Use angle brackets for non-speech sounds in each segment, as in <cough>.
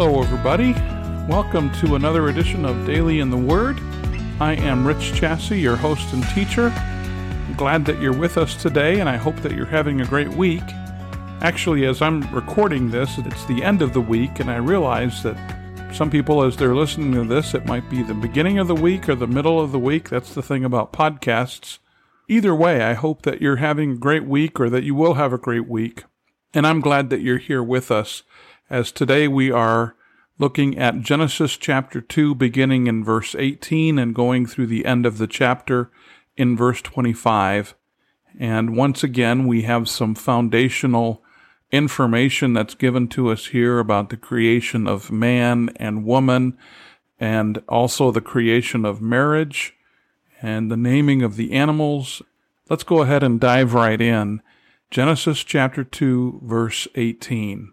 Hello, everybody. Welcome to another edition of Daily in the Word. I am Rich Chassie, your host and teacher. Glad that you're with us today, and I hope that you're having a great week. Actually, as I'm recording this, it's the end of the week, and I realize that some people, as they're listening to this, it might be the beginning of the week or the middle of the week. That's the thing about podcasts. Either way, I hope that you're having a great week or that you will have a great week. And I'm glad that you're here with us as today we are looking at Genesis chapter 2, beginning in verse 18 and going through the end of the chapter in verse 25. And once again, we have some foundational information that's given to us here about the creation of man and woman and also the creation of marriage and the naming of the animals. Let's go ahead and dive right in. Genesis chapter 2, verse 18.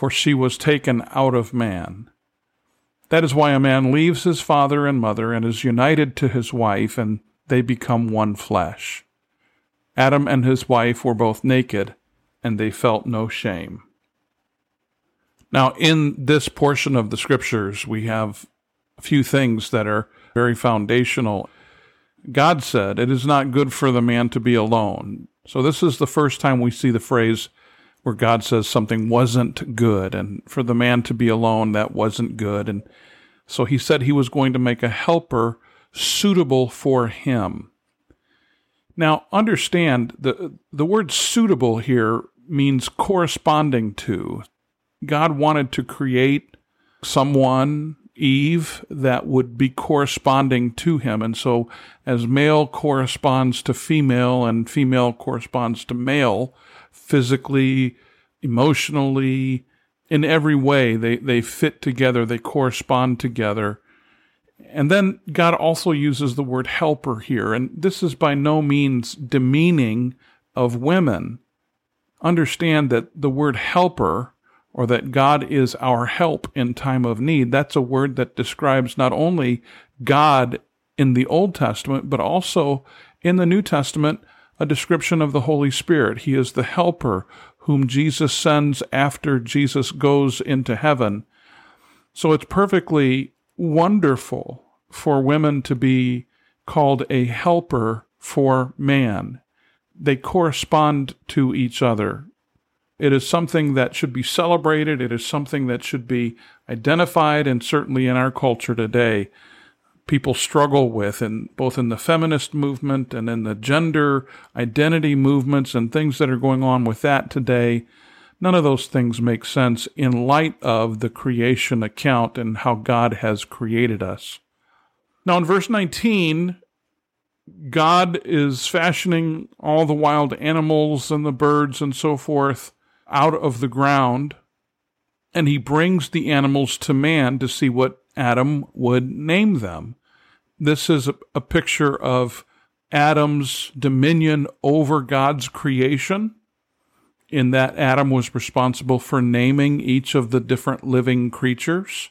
for she was taken out of man. That is why a man leaves his father and mother and is united to his wife, and they become one flesh. Adam and his wife were both naked, and they felt no shame. Now, in this portion of the scriptures, we have a few things that are very foundational. God said, It is not good for the man to be alone. So, this is the first time we see the phrase, where God says something wasn't good, and for the man to be alone, that wasn't good. And so he said he was going to make a helper suitable for him. Now, understand the, the word suitable here means corresponding to. God wanted to create someone, Eve, that would be corresponding to him. And so, as male corresponds to female and female corresponds to male, physically, emotionally, in every way. They, they fit together, they correspond together. And then God also uses the word helper here. And this is by no means demeaning of women. Understand that the word helper, or that God is our help in time of need, that's a word that describes not only God in the Old Testament, but also in the New Testament a description of the Holy Spirit. He is the helper whom Jesus sends after Jesus goes into heaven. So it's perfectly wonderful for women to be called a helper for man. They correspond to each other. It is something that should be celebrated. It is something that should be identified, and certainly in our culture today, people struggle with, in both in the feminist movement and in the gender identity movements and things that are going on with that today. None of those things make sense in light of the creation account and how God has created us. Now, in verse 19, God is fashioning all the wild animals and the birds and so forth out of the ground, and he brings the animals to man to see what Adam would name them. This is a, a picture of Adam's dominion over God's creation, in that Adam was responsible for naming each of the different living creatures.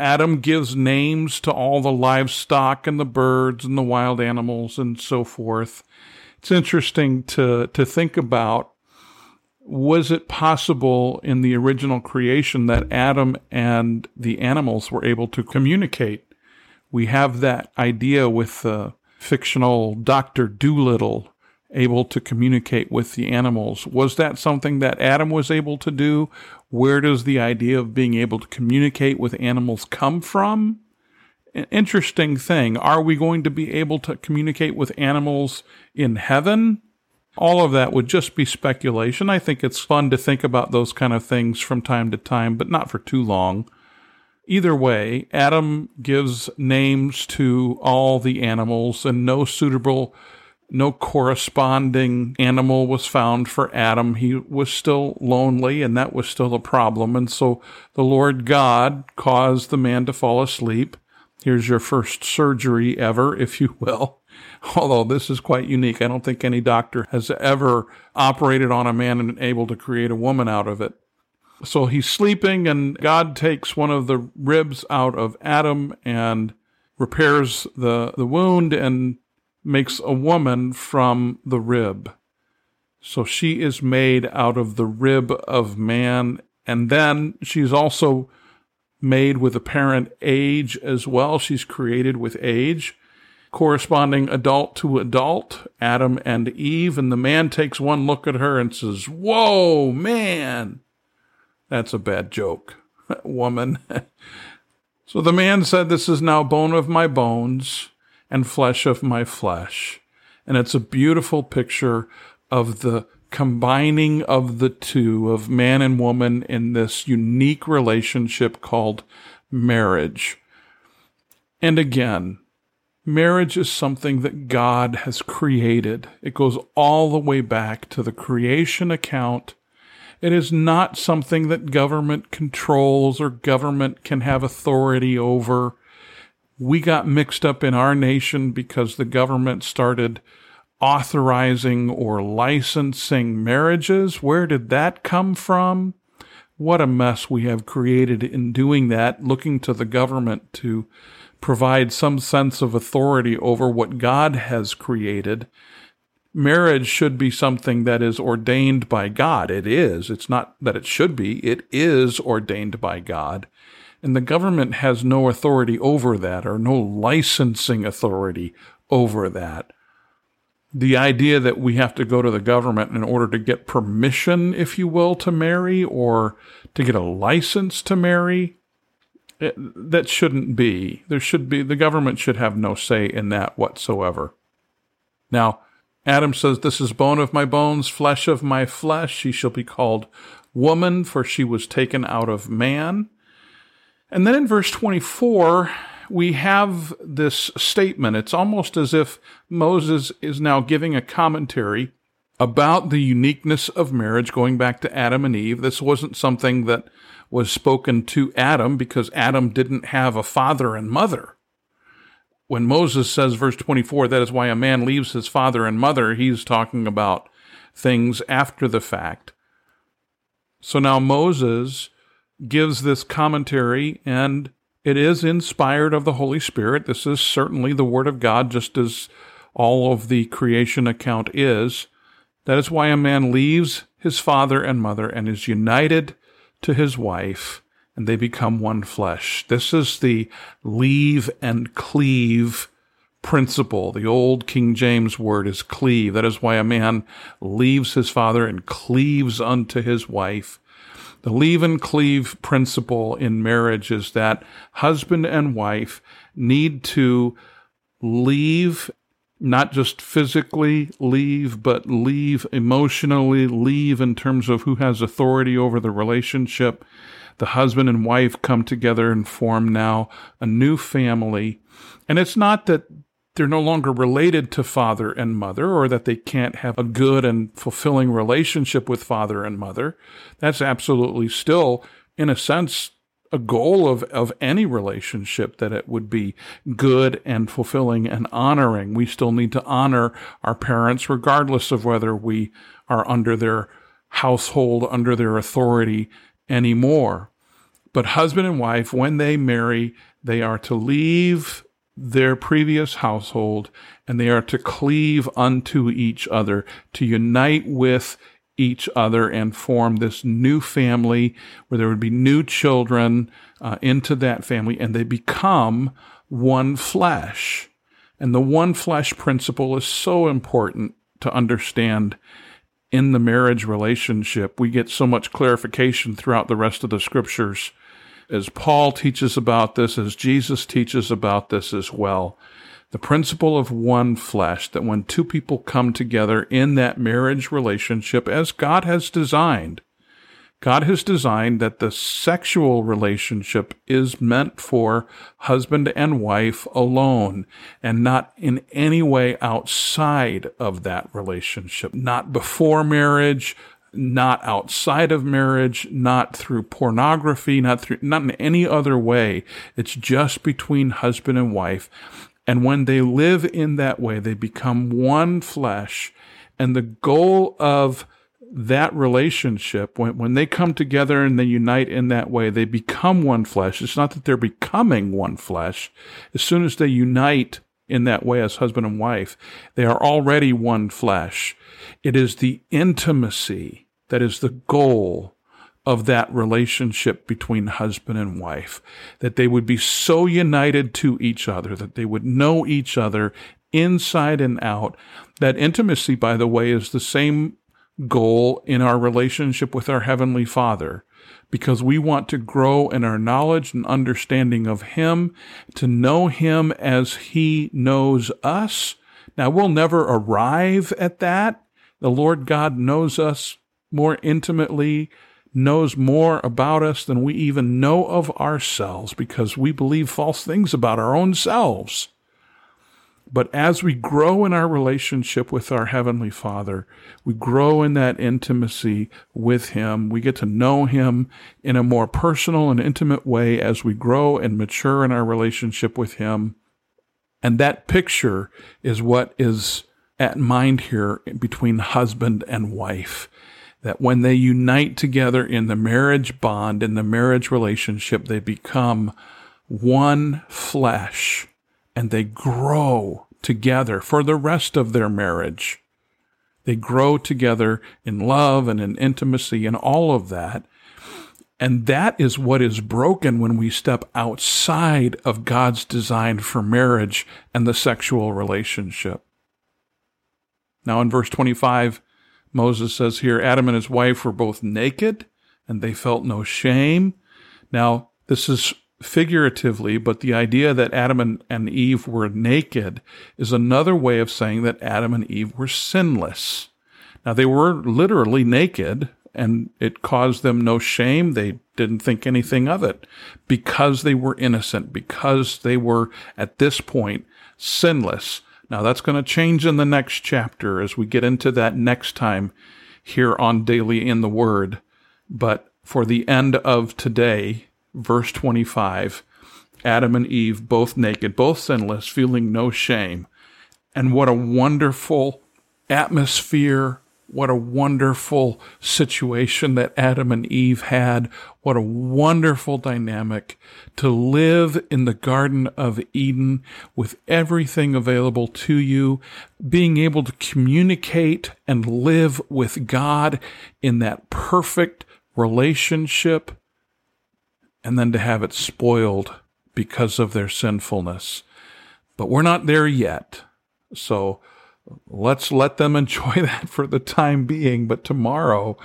Adam gives names to all the livestock and the birds and the wild animals and so forth. It's interesting to, to think about was it possible in the original creation that Adam and the animals were able to communicate? We have that idea with the fictional Dr. Dolittle able to communicate with the animals. Was that something that Adam was able to do? Where does the idea of being able to communicate with animals come from? An interesting thing. Are we going to be able to communicate with animals in heaven? All of that would just be speculation. I think it's fun to think about those kind of things from time to time, but not for too long. Either way, Adam gives names to all the animals, and no suitable no corresponding animal was found for Adam. He was still lonely, and that was still a problem. And so the Lord God caused the man to fall asleep. Here's your first surgery ever, <laughs> if you will. Although this is quite unique. I don't think any doctor has ever operated on a man and been able to create a woman out of it. So he's sleeping, and God takes one of the ribs out of Adam and repairs the, the wound and makes a woman from the rib. So she is made out of the rib of man. And then she's also made with apparent age as well. She's created with age, corresponding adult to adult, Adam and Eve. And the man takes one look at her and says, Whoa, man. That's a bad joke, <laughs> woman. <laughs> so the man said, This is now bone of my bones and flesh of my flesh. And it's a beautiful picture of the combining of the two, of man and woman in this unique relationship called marriage. And again, marriage is something that God has created. It goes all the way back to the creation account. It is not something that government controls or government can have authority over we got mixed up in our nation because the government started authorizing or licensing marriages. Where did that come from? What a mess we have created in doing that, looking to the government to provide some sense of authority over what God has created. Marriage should be something that is ordained by God. It is. It's not that it should be. It is ordained by God. And the government has no authority over that or no licensing authority over that. The idea that we have to go to the government in order to get permission, if you will, to marry or to get a license to marry, it, that shouldn't be. There should be, the government should have no say in that whatsoever. Now, Adam says, This is bone of my bones, flesh of my flesh. She shall be called woman, for she was taken out of man. And then in verse 24, we have this statement. It's almost as if Moses is now giving a commentary about the uniqueness of marriage going back to Adam and Eve. This wasn't something that was spoken to Adam because Adam didn't have a father and mother. When Moses says, verse 24, that is why a man leaves his father and mother, he's talking about things after the fact. So now Moses gives this commentary, and it is inspired of the Holy Spirit. This is certainly the Word of God, just as all of the creation account is. That is why a man leaves his father and mother and is united to his wife, and they become one flesh. This is the leave and cleave principle. The old King James word is cleave. That is why a man leaves his father and cleaves unto his wife the leave and cleave principle in marriage is that husband and wife need to leave, not just physically leave, but leave emotionally, leave in terms of who has authority over the relationship. The husband and wife come together and form now a new family. And it's not that they're no longer related to father and mother or that they can't have a good and fulfilling relationship with father and mother. That's absolutely still, in a sense, a goal of, of any relationship that it would be good and fulfilling and honoring. We still need to honor our parents regardless of whether we are under their household, under their authority anymore. But husband and wife, when they marry, they are to leave their previous household, and they are to cleave unto each other, to unite with each other and form this new family where there would be new children uh, into that family, and they become one flesh. And the one flesh principle is so important to understand in the marriage relationship. We get so much clarification throughout the rest of the scriptures as Paul teaches about this, as Jesus teaches about this as well. The principle of one flesh, that when two people come together in that marriage relationship as God has designed, God has designed that the sexual relationship is meant for husband and wife alone and not in any way outside of that relationship, not before marriage, not outside of marriage, not through pornography, not through, not in any other way. It's just between husband and wife. And when they live in that way, they become one flesh. And the goal of that relationship, when, when they come together and they unite in that way, they become one flesh. It's not that they're becoming one flesh. As soon as they unite in that way as husband and wife, they are already one flesh. It is the intimacy that is the goal of that relationship between husband and wife, that they would be so united to each other, that they would know each other inside and out. That intimacy, by the way, is the same goal in our relationship with our Heavenly Father because we want to grow in our knowledge and understanding of Him, to know Him as He knows us. Now, we'll never arrive at that. The Lord God knows us more intimately, knows more about us than we even know of ourselves because we believe false things about our own selves. But as we grow in our relationship with our Heavenly Father, we grow in that intimacy with Him. We get to know Him in a more personal and intimate way as we grow and mature in our relationship with Him. And that picture is what is at mind here between husband and wife. That when they unite together in the marriage bond, in the marriage relationship, they become one flesh and they grow together for the rest of their marriage. They grow together in love and in intimacy and all of that. And that is what is broken when we step outside of God's design for marriage and the sexual relationship. Now, in verse 25, Moses says here Adam and his wife were both naked and they felt no shame. Now, this is figuratively, but the idea that Adam and, and Eve were naked is another way of saying that Adam and Eve were sinless. Now, they were literally naked, and it caused them no shame. They didn't think anything of it because they were innocent, because they were at this point sinless. Now, that's going to change in the next chapter as we get into that next time here on Daily in the Word. But for the end of today, verse 25 Adam and Eve, both naked, both sinless, feeling no shame. And what a wonderful atmosphere, what a wonderful situation that Adam and Eve had. What a wonderful dynamic to live in the Garden of Eden with everything available to you, being able to communicate and live with God in that perfect relationship and then to have it spoiled because of their sinfulness. But we're not there yet. So let's let them <laughs> enjoy that for the time being. But tomorrow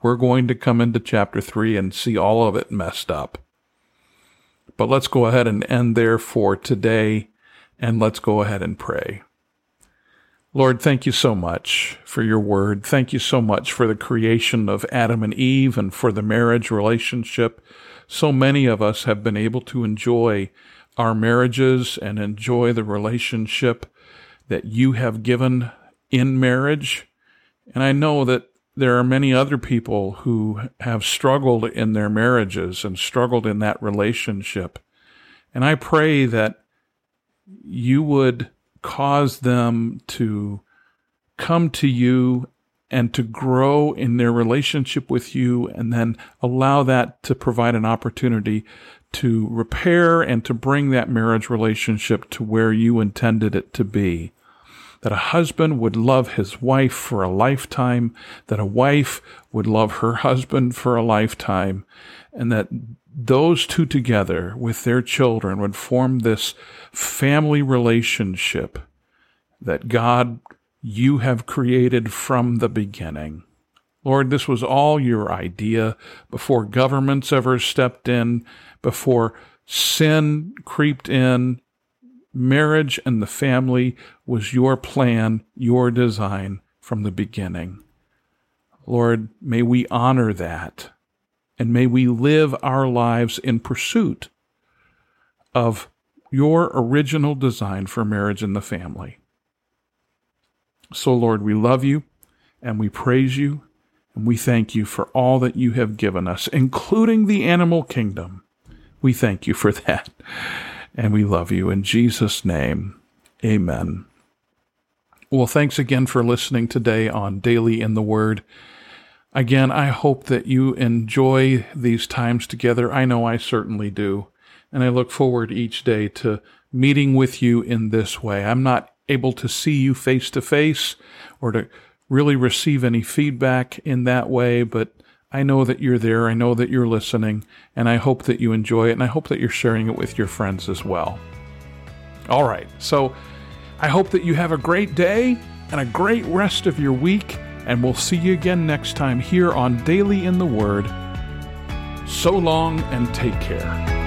we're going to come into chapter three and see all of it messed up. But let's go ahead and end there for today and let's go ahead and pray. Lord, thank you so much for your word. Thank you so much for the creation of Adam and Eve and for the marriage relationship so many of us have been able to enjoy our marriages and enjoy the relationship that you have given in marriage. And I know that there are many other people who have struggled in their marriages and struggled in that relationship. And I pray that you would cause them to come to you and to grow in their relationship with you and then allow that to provide an opportunity to repair and to bring that marriage relationship to where you intended it to be. That a husband would love his wife for a lifetime, that a wife would love her husband for a lifetime, and that those two together with their children would form this family relationship that God you have created from the beginning. Lord, this was all your idea before governments ever stepped in, before sin creeped in. Marriage and the family was your plan, your design from the beginning. Lord, may we honor that and may we live our lives in pursuit of your original design for marriage and the family. So, Lord, we love you and we praise you and we thank you for all that you have given us, including the animal kingdom. We thank you for <laughs> that. And we love you. In Jesus' name, amen. Well, thanks again for listening today on Daily in the Word. Again, I hope that you enjoy these times together. I know I certainly do. And I look forward each day to meeting with you in this way. I'm not able to see you face to face or to really receive any feedback in that way, but I know that you're there. I know that you're listening, and I hope that you enjoy it, and I hope that you're sharing it with your friends as well. All right, so I hope that you have a great day and a great rest of your week, and we'll see you again next time here on Daily in the Word. So long and take care.